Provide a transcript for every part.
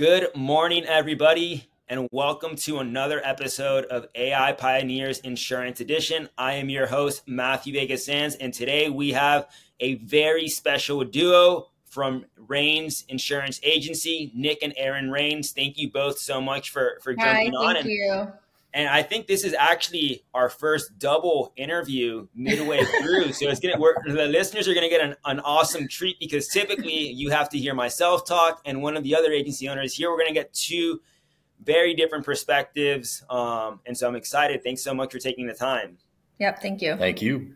Good morning, everybody, and welcome to another episode of AI Pioneers Insurance Edition. I am your host, Matthew Vega-Sanz, and today we have a very special duo from Rains Insurance Agency, Nick and Erin Rains. Thank you both so much for, for jumping Hi, on. Thank And, you. And I think this is actually our first double interview midway through. so it's gonna we're, the listeners are gonna get an, an awesome treat because typically you have to hear myself talk and one of the other agency owners. Here we're gonna get two very different perspectives. Um, and so I'm excited. Thanks so much for taking the time. Yep, thank you. Thank you.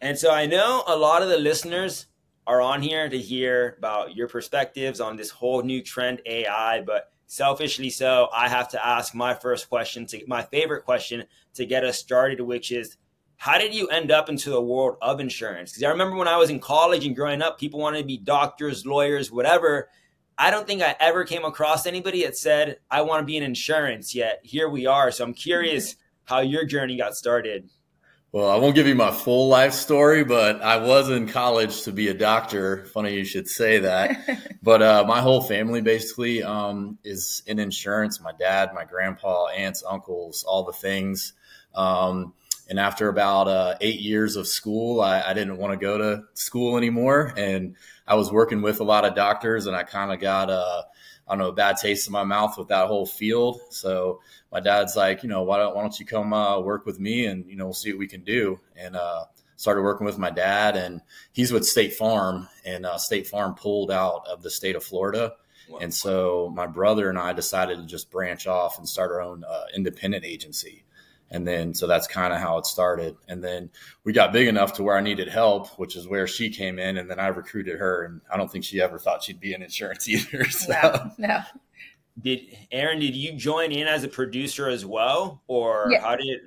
And so I know a lot of the listeners are on here to hear about your perspectives on this whole new trend AI, but selfishly so, I have to ask my first question to my favorite question to get us started, which is how did you end up into the world of insurance? Because I remember when I was in college and growing up, people wanted to be doctors, lawyers, whatever. I don't think I ever came across anybody that said, I want to be in insurance, yet here we are. So I'm curious mm-hmm. how your journey got started. Well, I won't give you my full life story, but I was in college to be a doctor. Funny you should say that. but uh, my whole family basically um, is in insurance. My dad, my grandpa, aunts, uncles, all the things. Um, and after about uh, eight years of school, I, I didn't want to go to school anymore. And I was working with a lot of doctors, and I kind of got a, I don't know, a bad taste in my mouth with that whole field. So my dad's like, you know, why don't, why don't you come uh, work with me and, you know, we'll see what we can do. And uh, started working with my dad, and he's with State Farm, and uh, State Farm pulled out of the state of Florida. Wow. And so my brother and I decided to just branch off and start our own uh, independent agency. And then, so that's kind of how it started. And then we got big enough to where I needed help, which is where she came in. And then I recruited her. And I don't think she ever thought she'd be in insurance either. So. No, no. Did Erin? Did you join in as a producer as well, or Yeah. how did?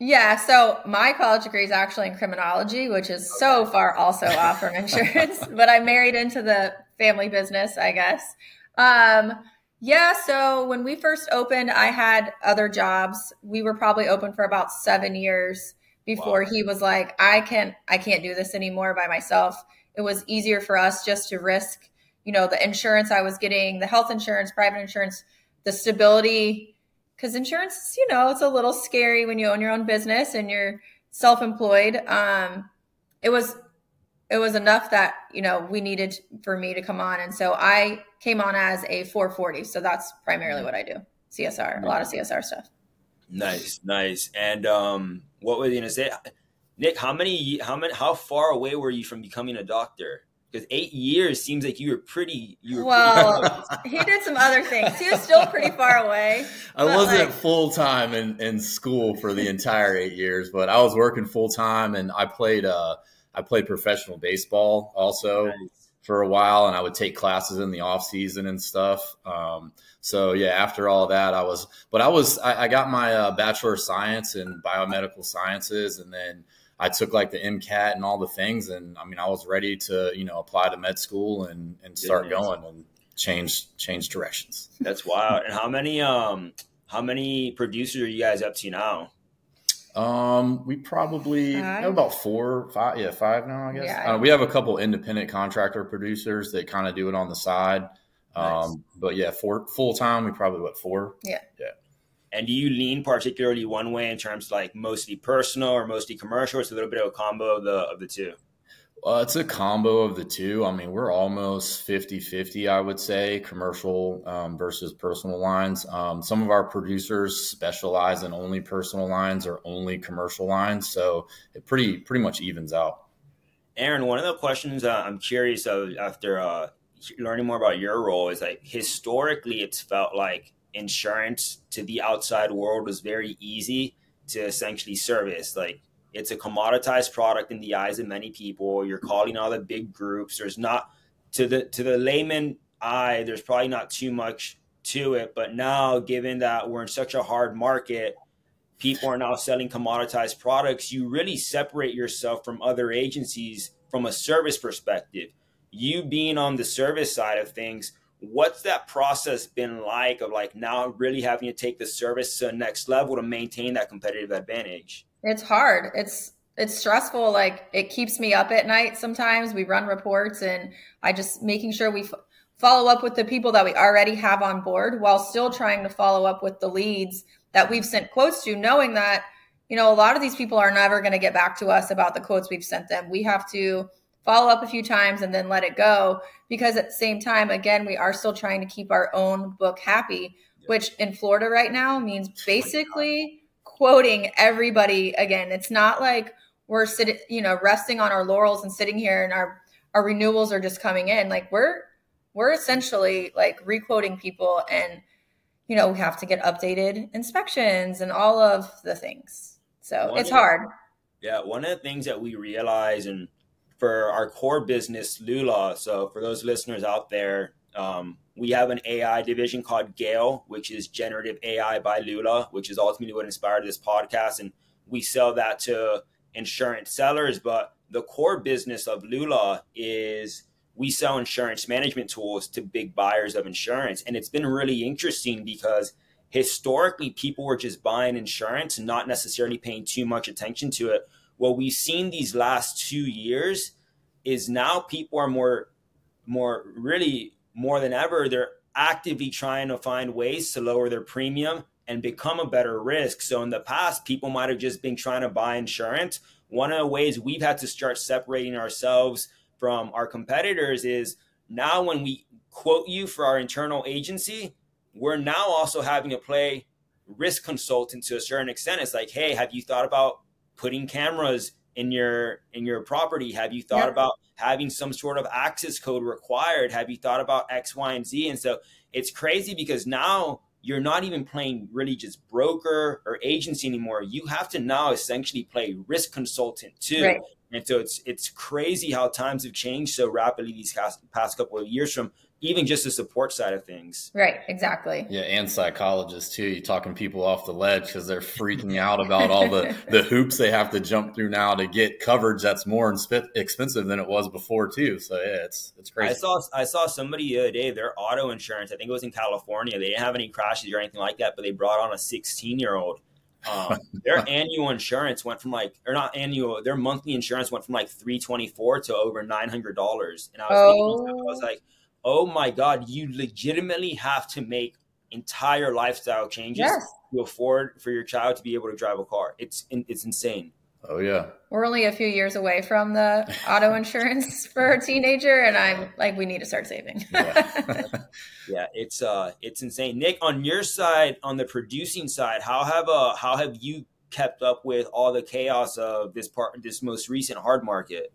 Yeah, so my college degree is actually in criminology, which is so far also off from insurance, but I married into the family business, I guess. Um, yeah, so when we first opened, I had other jobs. We were probably open for about seven years before Wow. he was like, I can't I can't do this anymore by myself. It was easier for us just to risk, you know, the insurance I was getting, the health insurance, private insurance, the stability because insurance you know, it's a little scary when you own your own business and you're self-employed. Um, it was, it was enough that, you know, we needed for me to come on. And so I came on as a 440. So that's primarily what I do. CSR, a lot of CSR stuff. Nice, nice. And um, what was you gonna say, Nick? How many? How many? How far away were you from becoming a doctor? Because eight years seems like you were pretty. You were Well, he did some other things. He was still pretty far away. I wasn't like- full time in, in school for the entire eight years, but I was working full time and I played uh I played professional baseball also Nice. for a while and I would take classes in the off season and stuff. Um, so yeah, after all that, I was, but I was, I, I got my uh, bachelor of science in biomedical sciences, and then I took like the MCAT and all the things, and I mean, I was ready to, you know, apply to med school and and start Goodness. going and change change directions. That's wild. And how many? Um, how many producers are you guys up to now? Um, we probably Five? have about four, five, yeah, five now. I guess Yeah. uh, we have a couple independent contractor producers that kind of do it on the side. Nice. Um, but yeah, for full time, we probably what four. Yeah, yeah. And do you lean particularly one way in terms of like mostly personal or mostly commercial? It's a little bit of a combo of the of the two. Uh, it's a combo of the two. I mean, we're almost 50 50, I would say, commercial um, versus personal lines. Um, some of our producers specialize in only personal lines or only commercial lines. So it pretty, pretty much evens out. Erin, one of the questions uh, I'm curious of after uh, learning more about your role is like historically, it's felt like insurance to the outside world was very easy to essentially service. Like it's a commoditized product in the eyes of many people. You're calling all the big groups. There's not to the to the layman eye. There's probably not too much to it. But now, given that we're in such a hard market, people are now selling commoditized products. You really separate yourself from other agencies from a service perspective. You being on the service side of things, what's that process been like of like now really having to take the service to the next level to maintain that competitive advantage? It's hard. It's it's stressful. Like it keeps me up at night sometimes. We run reports and I just making sure we f- follow up with the people that we already have on board while still trying to follow up with the leads that we've sent quotes to, knowing that, you know, a lot of these people are never going to get back to us about the quotes we've sent them. We have to follow up a few times and then let it go because at the same time, again, we are still trying to keep our own book happy, which in Florida right now means basically quoting everybody again. It's not like we're sitting, you know, resting on our laurels and sitting here and our our renewals are just coming in. Like we're we're essentially like requoting people and you know we have to get updated inspections and all of the things so one it's hard yeah one of the things that we realize and for our core business lula so for those listeners out there um, we have an ai division called GAIL which is generative ai by lula which is ultimately what inspired this podcast and we sell that to insurance sellers but the core business of lula is we sell insurance management tools to big buyers of insurance. And it's been really interesting because historically people were just buying insurance and not necessarily paying too much attention to it. What we've seen these last two years is now people are more, more really more than ever, they're actively trying to find ways to lower their premium and become a better risk. So in the past, people might have just been trying to buy insurance. One of the ways we've had to start separating ourselves from our competitors is now when we quote you for our internal agency, we're now also having to play risk consultant to a certain extent. It's like, hey, have you thought about putting cameras in your in your property? Have you thought yep. about having some sort of access code required? Have you thought about X, Y, and Z? And so it's crazy because now you're not even playing really just broker or agency anymore. You have to now essentially play risk consultant too. Right. And so it's it's crazy how times have changed so rapidly these past, past couple of years from even just the support side of things. Right, exactly. Yeah, and psychologists too. You're talking people off the ledge because they're freaking out about all the the hoops they have to jump through now to get coverage that's more expensive than it was before too. So yeah, it's it's crazy. I saw I saw somebody the other day. Their auto insurance, I think it was in California. They didn't have any crashes or anything like that, but they brought on a 16 year old um, their annual insurance went from like, or not annual, their monthly insurance went from like three twenty four to over nine hundred dollars. And I was, oh. thinking, I was like, oh my god, you legitimately have to make entire lifestyle changes yes. to afford for your child to be able to drive a car. It's it's insane. Oh yeah. We're only a few years away from the auto insurance for a teenager and I'm like we need to start saving. yeah. yeah, it's uh it's insane. Nick, on your side, on the producing side, how have uh how have you kept up with all the chaos of this part this most recent hard market?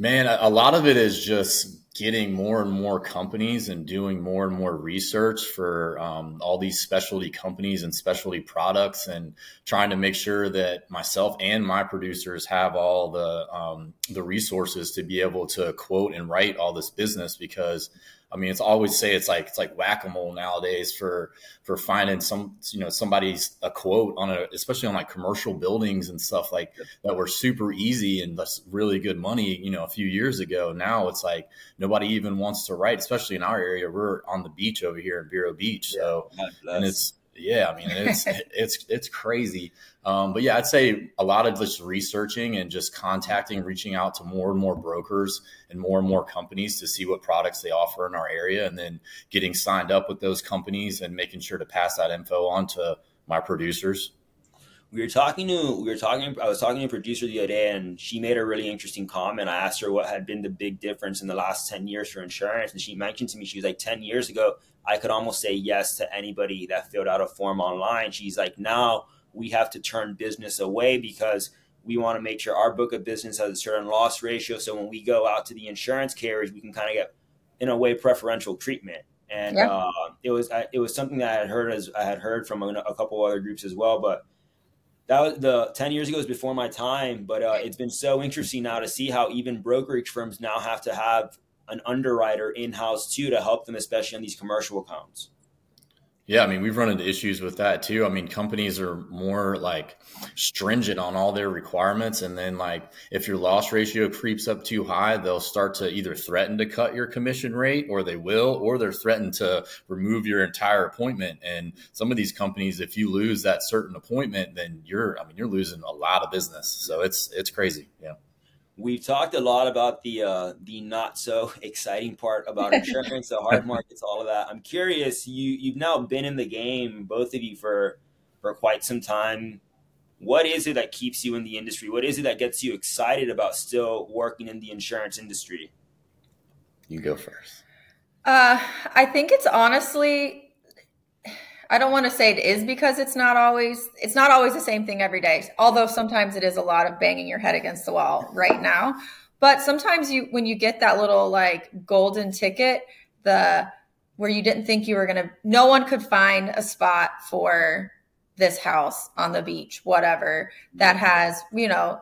Man, a lot of it is just getting more and more companies and doing more and more research for um, all these specialty companies and specialty products and trying to make sure that myself and my producers have all the um, the resources to be able to quote and write all this business because I mean, it's always say it's like it's like whack a mole nowadays for for finding some you know somebody's a quote on a especially on like commercial buildings and stuff like that were super easy and that's really good money. You know, a few years ago. Now it's like nobody even wants to write, especially in our area. We're on the beach over here in Vero Beach, so yeah, and it's yeah, I mean it's it's it's crazy. Um, but yeah, I'd say a lot of just researching and just contacting, reaching out to more and more brokers and more and more companies to see what products they offer in our area, and then getting signed up with those companies and making sure to pass that info on to my producers. We were talking to we were talking. I was talking to a producer the other day, and she made a really interesting comment. I asked her what had been the big difference in the last ten years for insurance, and she mentioned to me she was like ten years ago I could almost say yes to anybody that filled out a form online. She's like now we have to turn business away because we want to make sure our book of business has a certain loss ratio. So when we go out to the insurance carriers, we can kind of get, in a way, preferential treatment. And yeah. uh, it was it was something that I had heard as I had heard from a, a, couple other groups as well. But that was the ten years ago was before my time. But uh, it's been so interesting now to see how even brokerage firms now have to have an underwriter in house too to help them, especially on these commercial accounts. Yeah, I mean, we've run into issues with that too. I mean, companies are more like stringent on all their requirements. And then, like, if your loss ratio creeps up too high, they'll start to either threaten to cut your commission rate or they will, or they're threatened to remove your entire appointment. And some of these companies, if you lose that certain appointment, then you're, I mean, you're losing a lot of business. So it's, it's crazy. Yeah We've talked a lot about the uh, the not so exciting part about insurance, the hard markets, all of that. I'm curious. You you've now been in the game, both of you, for for quite some time. What is it that keeps you in the industry? What is it that gets you excited about still working in the insurance industry? You go first. Uh, I think it's honestly I don't want to say it is because it's not always it's not always the same thing every day. Although sometimes it is a lot of banging your head against the wall right now. But sometimes you when you get that little like golden ticket, the where you didn't think you were going to no one could find a spot for this house on the beach, whatever, that has, you know,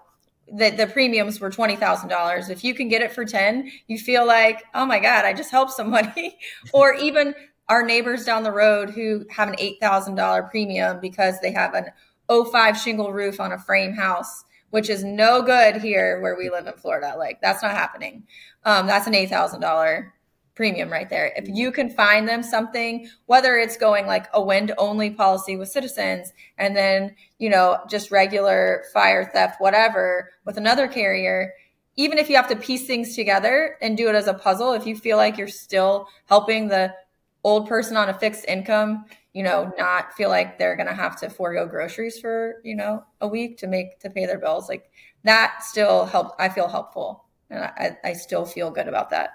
the, the premiums were $20,000. If you can get it for 10, you feel like, oh my God, I just helped somebody. or even our neighbors down the road who have an $8,000 premium because they have an 05 shingle roof on a frame house, which is no good here where we live in Florida. Like that's not happening. Um, that's an $8,000 premium right there. If you can find them something, whether it's going like a wind only policy with citizens and then, you know, just regular fire theft, whatever with another carrier, even if you have to piece things together and do it as a puzzle, if you feel like you're still helping the old person on a fixed income, you know, not feel like they're going to have to forego groceries for, you know, a week to make, to pay their bills. Like that still helps. I feel helpful and I, I still feel good about that.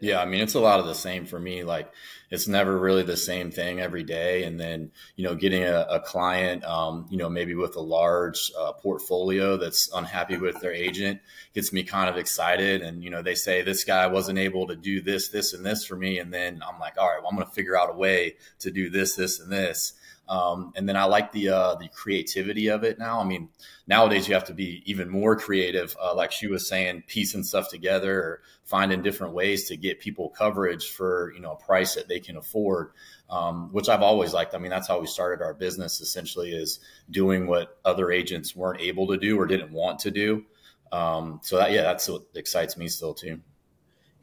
Yeah, I mean it's a lot of the same for me. Like it's never really the same thing every day. And then you know, getting a, a client, um, you know, maybe with a large uh, portfolio that's unhappy with their agent gets me kind of excited. And you know, they say this guy wasn't able to do this, this, and this for me, and then I'm like, all right, well, I'm going to figure out a way to do this, this, and this. Um, and then I like the uh, the creativity of it now. I mean, nowadays you have to be even more creative, uh, like she was saying, piecing stuff together or finding different ways to get people coverage for you know a price that they can afford. Um, which I've always liked. I mean, that's how we started our business. Essentially, is doing what other agents weren't able to do or didn't want to do. Um, so that yeah, that's what excites me still too.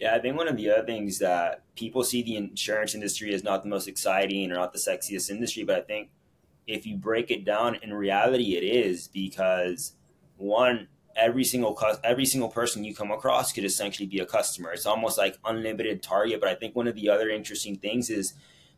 Yeah, I think one of the other things that people see the insurance industry as not the most exciting or not the sexiest industry, but I think if you break it down, in reality, it is because one, every single every single person you come across could essentially be a customer. It's almost like unlimited target. But I think one of the other interesting things is,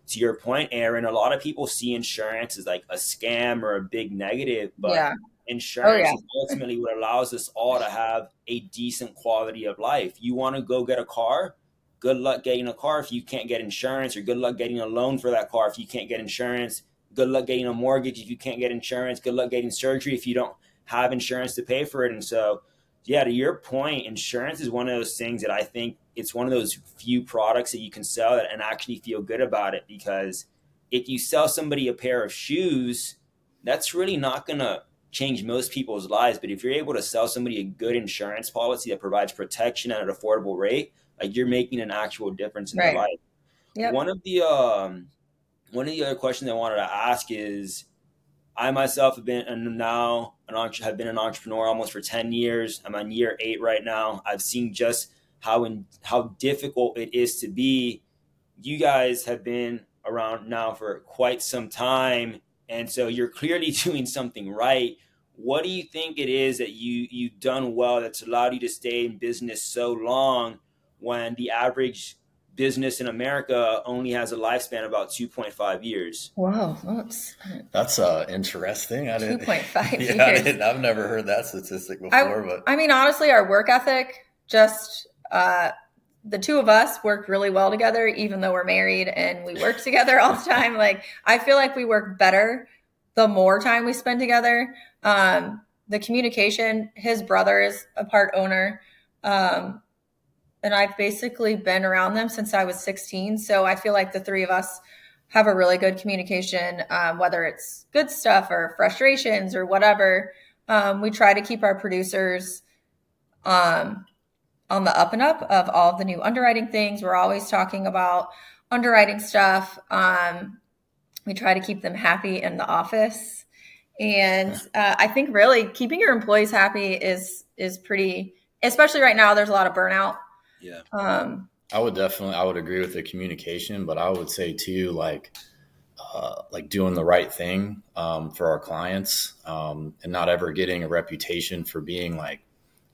to your point, Erin, a lot of people see insurance as like a scam or a big negative, but yeah. Insurance oh, yeah. is ultimately what allows us all to have a decent quality of life. You want to go get a car? Good luck getting a car if you can't get insurance, or good luck getting a loan for that car if you can't get insurance. Good luck getting a mortgage if you can't get insurance. Good luck getting surgery if you don't have insurance to pay for it. And so, yeah, to your point, insurance is one of those things that I think it's one of those few products that you can sell and actually feel good about it because if you sell somebody a pair of shoes, that's really not going to change most people's lives. But if you're able to sell somebody a good insurance policy that provides protection at an affordable rate, like you're making an actual difference in right. their life. Yep. One of the um, one of the other questions I wanted to ask is, I myself have been and now an have been an entrepreneur almost for ten years. I'm on year eight right now. I've seen just how in, how difficult it is to be. You guys have been around now for quite some time, and so you're clearly doing something right what do you think it is that you you've done well that's allowed you to stay in business so long when the average business in America only has a lifespan about 2.5 years. Wow, that's that's uh, interesting. I didn't 2.5 yeah, years. I didn't, I've never heard that statistic before. I, but I mean, honestly, our work ethic just uh, the two of us work really well together, even though we're married and we work together all the time. Like I feel like we work better the more time we spend together. Um, the communication, his brother is a part owner. Um, and I've basically been around them since I was 16. So I feel like the three of us have a really good communication, um, whether it's good stuff or frustrations or whatever. Um, we try to keep our producers um, on the up and up of all the new underwriting things. We're always talking about underwriting stuff. Um, we try to keep them happy in the office and uh, i think really keeping your employees happy is is pretty especially right now there's a lot of burnout yeah um i would definitely i would agree with the communication but i would say too like uh, like doing the right thing um, for our clients um, and not ever getting a reputation for being like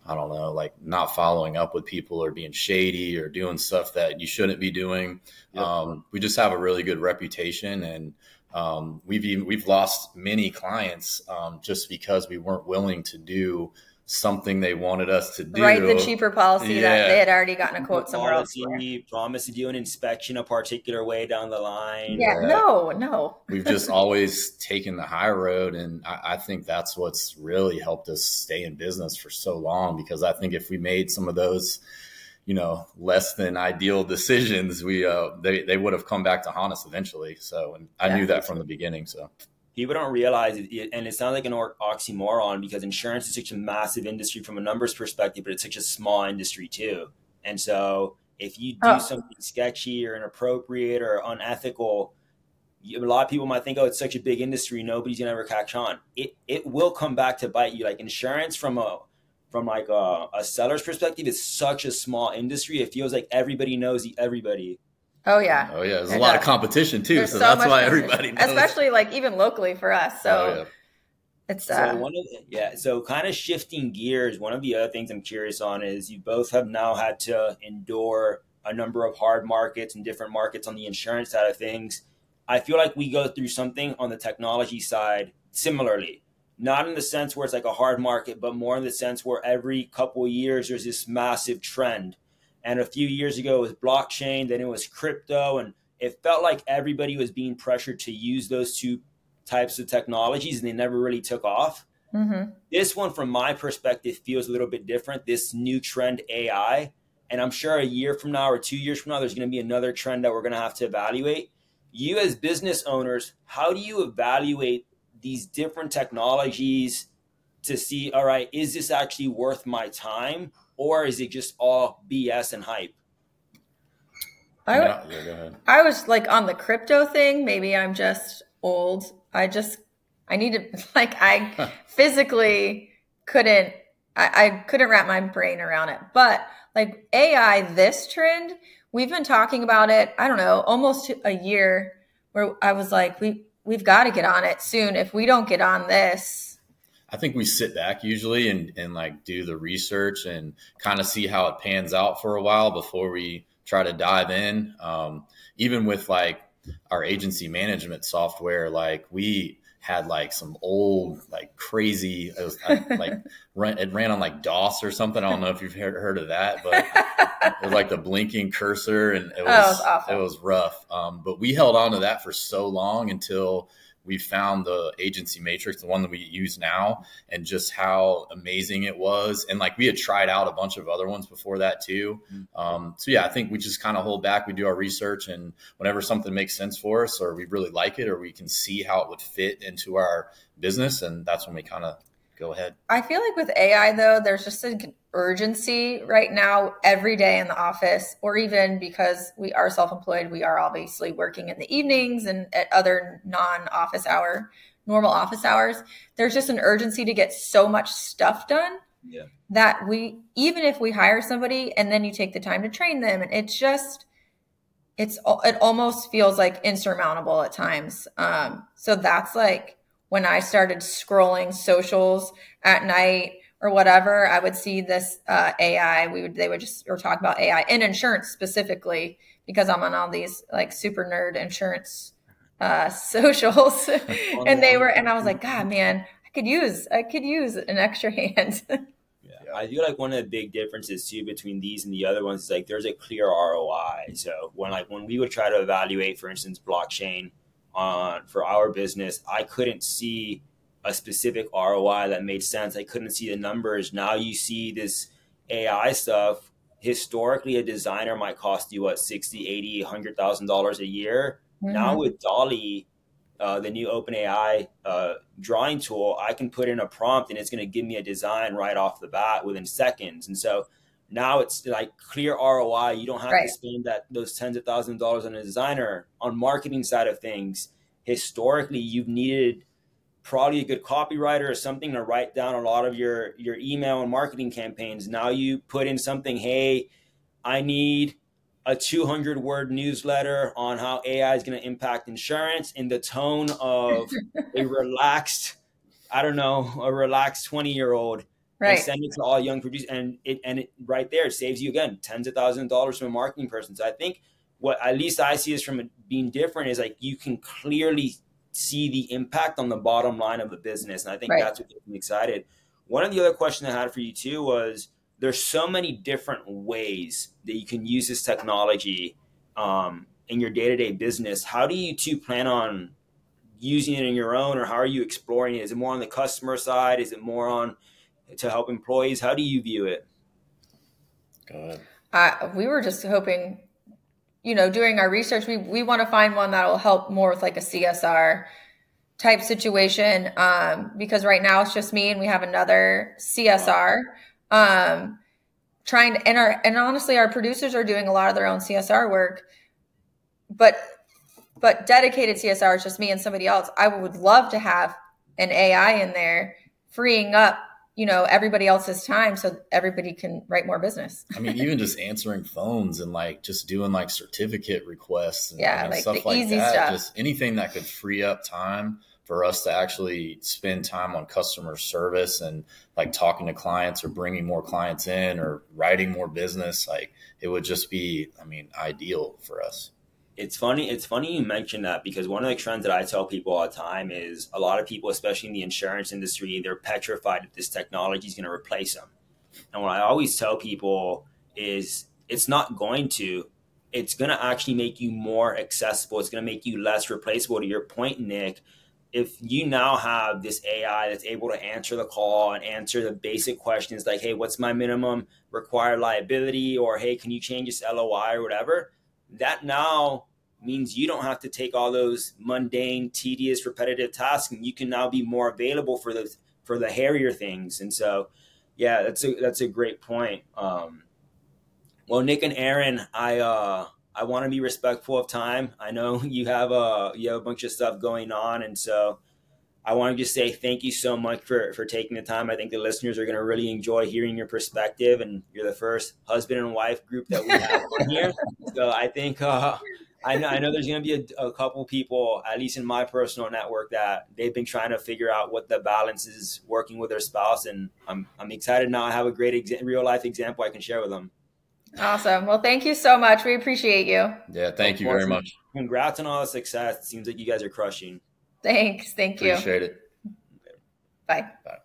I don't know, like not following up with people or being shady or doing stuff that you shouldn't be doing. Yep. Um, we just have a really good reputation, and um, we've even, we've lost many clients um, just because we weren't willing to do something they wanted us to do. Right, the cheaper policy yeah. that they had already gotten a quote somewhere policy, else. Promise to do an inspection a particular way down the line. Yeah, no, no. We've just always taken the high road, and I, I, think that's what's really helped us stay in business for so long. Because I think if we made some of those, you know, less than ideal decisions, we uh, they they would have come back to haunt us eventually. So, and I yeah, knew that from the beginning. So people don't realize it, and it sounds like an oxymoron because insurance is such a massive industry from a numbers perspective, but it's such a small industry too. And so if you do oh. something sketchy or inappropriate or unethical, a lot of people might think, "Oh, it's such a big industry, nobody's gonna ever catch on." It it will come back to bite you. Like insurance from a from like a, a seller's perspective, it's such a small industry. It feels like everybody knows everybody. Oh yeah. Oh yeah. There's a lot of competition too, so, so, that's why everybody knows. Especially like even locally for us. So oh, yeah. it's uh, so one of the, yeah. So kind of shifting gears. One of the other things I'm curious on is you both have now had to endure a number of hard markets and different markets on the insurance side of things. I feel like we go through something on the technology side similarly. Not in the sense where it's like a hard market, but more in the sense where every couple years there's this massive trend and a few years ago, it was blockchain, then it was crypto. And it felt like everybody was being pressured to use those two types of technologies, and they never really took off. Mm-hmm. This one, from my perspective, feels a little bit different. This new trend, AI. And I'm sure a year from now or two years from now, there's going to be another trend that we're going to have to evaluate. You, as business owners, how do you evaluate these different technologies to see, all right, is this actually worth my time? or is it just all BS and hype? I, yeah, I was like on the crypto thing. Maybe I'm just old. I just, I needed, like, I physically couldn't, I, I couldn't wrap my brain around it. But like AI, this trend, we've been talking about it, I don't know, almost a year where I was like, we, we've got to get on it soon. If we don't get on this, I think we sit back usually and, and like do the research and kind of see how it pans out for a while before we try to dive in. Um, even with like our agency management software, like we had like some old, like crazy, it was like ran, it ran on like DOS or something. I don't know if you've heard, heard of that, but it was like the blinking cursor and it was, oh, it was, it was rough. Um, but we held on to that for so long until we found the agency matrix, the one that we use now, and just how amazing it was. And like we had tried out a bunch of other ones before that too. Mm-hmm. Um, so yeah, I think we just kind of hold back. We do our research, and whenever something makes sense for us, or we really like it, or we can see how it would fit into our business, and that's when we kind of go ahead. I feel like with AI though, there's just an urgency right now every day in the office, or even because we are self-employed, we are obviously working in the evenings and at other non-office hour, normal office hours. There's just an urgency to get so much stuff done. Yeah. That we even if we hire somebody and then you take the time to train them, and it's just it's it almost feels like insurmountable at times. Um, so that's like when I started scrolling socials at night or whatever, I would see this uh, AI. We would they would just or talk about AI in insurance specifically because I'm on all these like super nerd insurance uh, socials, and they were and I was like, God, man, I could use I could use an extra hand. yeah, I feel like one of the big differences too between these and the other ones is like there's a clear ROI. So when like when we would try to evaluate, for instance, blockchain on for our business, I couldn't see a specific ROI that made sense. I couldn't see the numbers. Now you see this AI stuff. Historically, a designer might cost you what 60, 80, 100,000 dollars a year. Mm-hmm. Now with DALL-E, uh, the new OpenAI uh, drawing tool, I can put in a prompt and it's going to give me a design right off the bat within seconds. And so now it's like clear ROI. You don't have right. to spend that those tens of thousands of dollars on a designer. On marketing side of things, historically, you've needed probably a good copywriter or something to write down a lot of your your email and marketing campaigns. Now you put in something, hey, I need a 200 word newsletter on how AI is going to impact insurance in the tone of a relaxed, I don't know, a relaxed 20 year old right. and send it to all young producers. And it and it right there it saves you again tens of thousands of dollars from a marketing person. So I think what at least I see is from being different is like you can clearly see the impact on the bottom line of the business. And I think Right. that's what gets me excited. One of the other questions I had for you too was there's so many different ways that you can use this technology um, in your day-to-day business. How do you two plan on using it in your own or how are you exploring it? Is it more on the customer side? Is it more on to help employees? How do you view it? Go ahead. uh, we were just hoping, you know, doing our research, we, we want to find one that will help more with like a CSR type situation. Um, because right now it's just me and we have another CSR. Um, trying to, and our, and honestly, our producers are doing a lot of their own CSR work, but, but dedicated CSR is just me and somebody else. I would love to have an AI in there freeing up, you know, everybody else's time so everybody can write more business. I mean, even just answering phones and like just doing like certificate requests and Yeah, mean, like stuff like that. stuff. Just anything that could free up time for us to actually spend time on customer service and like talking to clients or bringing more clients in or writing more business. Like it would just be, I mean, ideal for us. It's funny. It's funny you mentioned that because one of the trends that I tell people all the time is a lot of people, especially in the insurance industry, they're petrified that this technology is going to replace them. And what I always tell people is it's not going to. It's going to actually make you more accessible. It's going to make you less replaceable. To your point, Nick, if you now have this AI that's able to answer the call and answer the basic questions like, hey, what's my minimum required liability? Or hey, can you change this LOI or whatever? That now means you don't have to take all those mundane, tedious, repetitive tasks, and you can now be more available for the for the hairier things. And so, yeah, that's a that's a great point. Um, well, Nick and Erin, I uh, I want to be respectful of time. I know you have a you have a bunch of stuff going on, and so I want to just say thank you so much for for taking the time. I think the listeners are going to really enjoy hearing your perspective, and you're the first husband and wife group that we have on here. So I think uh, I know I know there's going to be a, a couple people, at least in my personal network, that they've been trying to figure out what the balance is working with their spouse, and I'm I'm excited now. I have a great exa- real life example I can share with them. Awesome. Well, thank you so much. We appreciate you. Yeah. Thank Of you very much. Congrats on all the success. It seems like you guys are crushing. Thanks. Thank you. Appreciate it. Bye. Bye.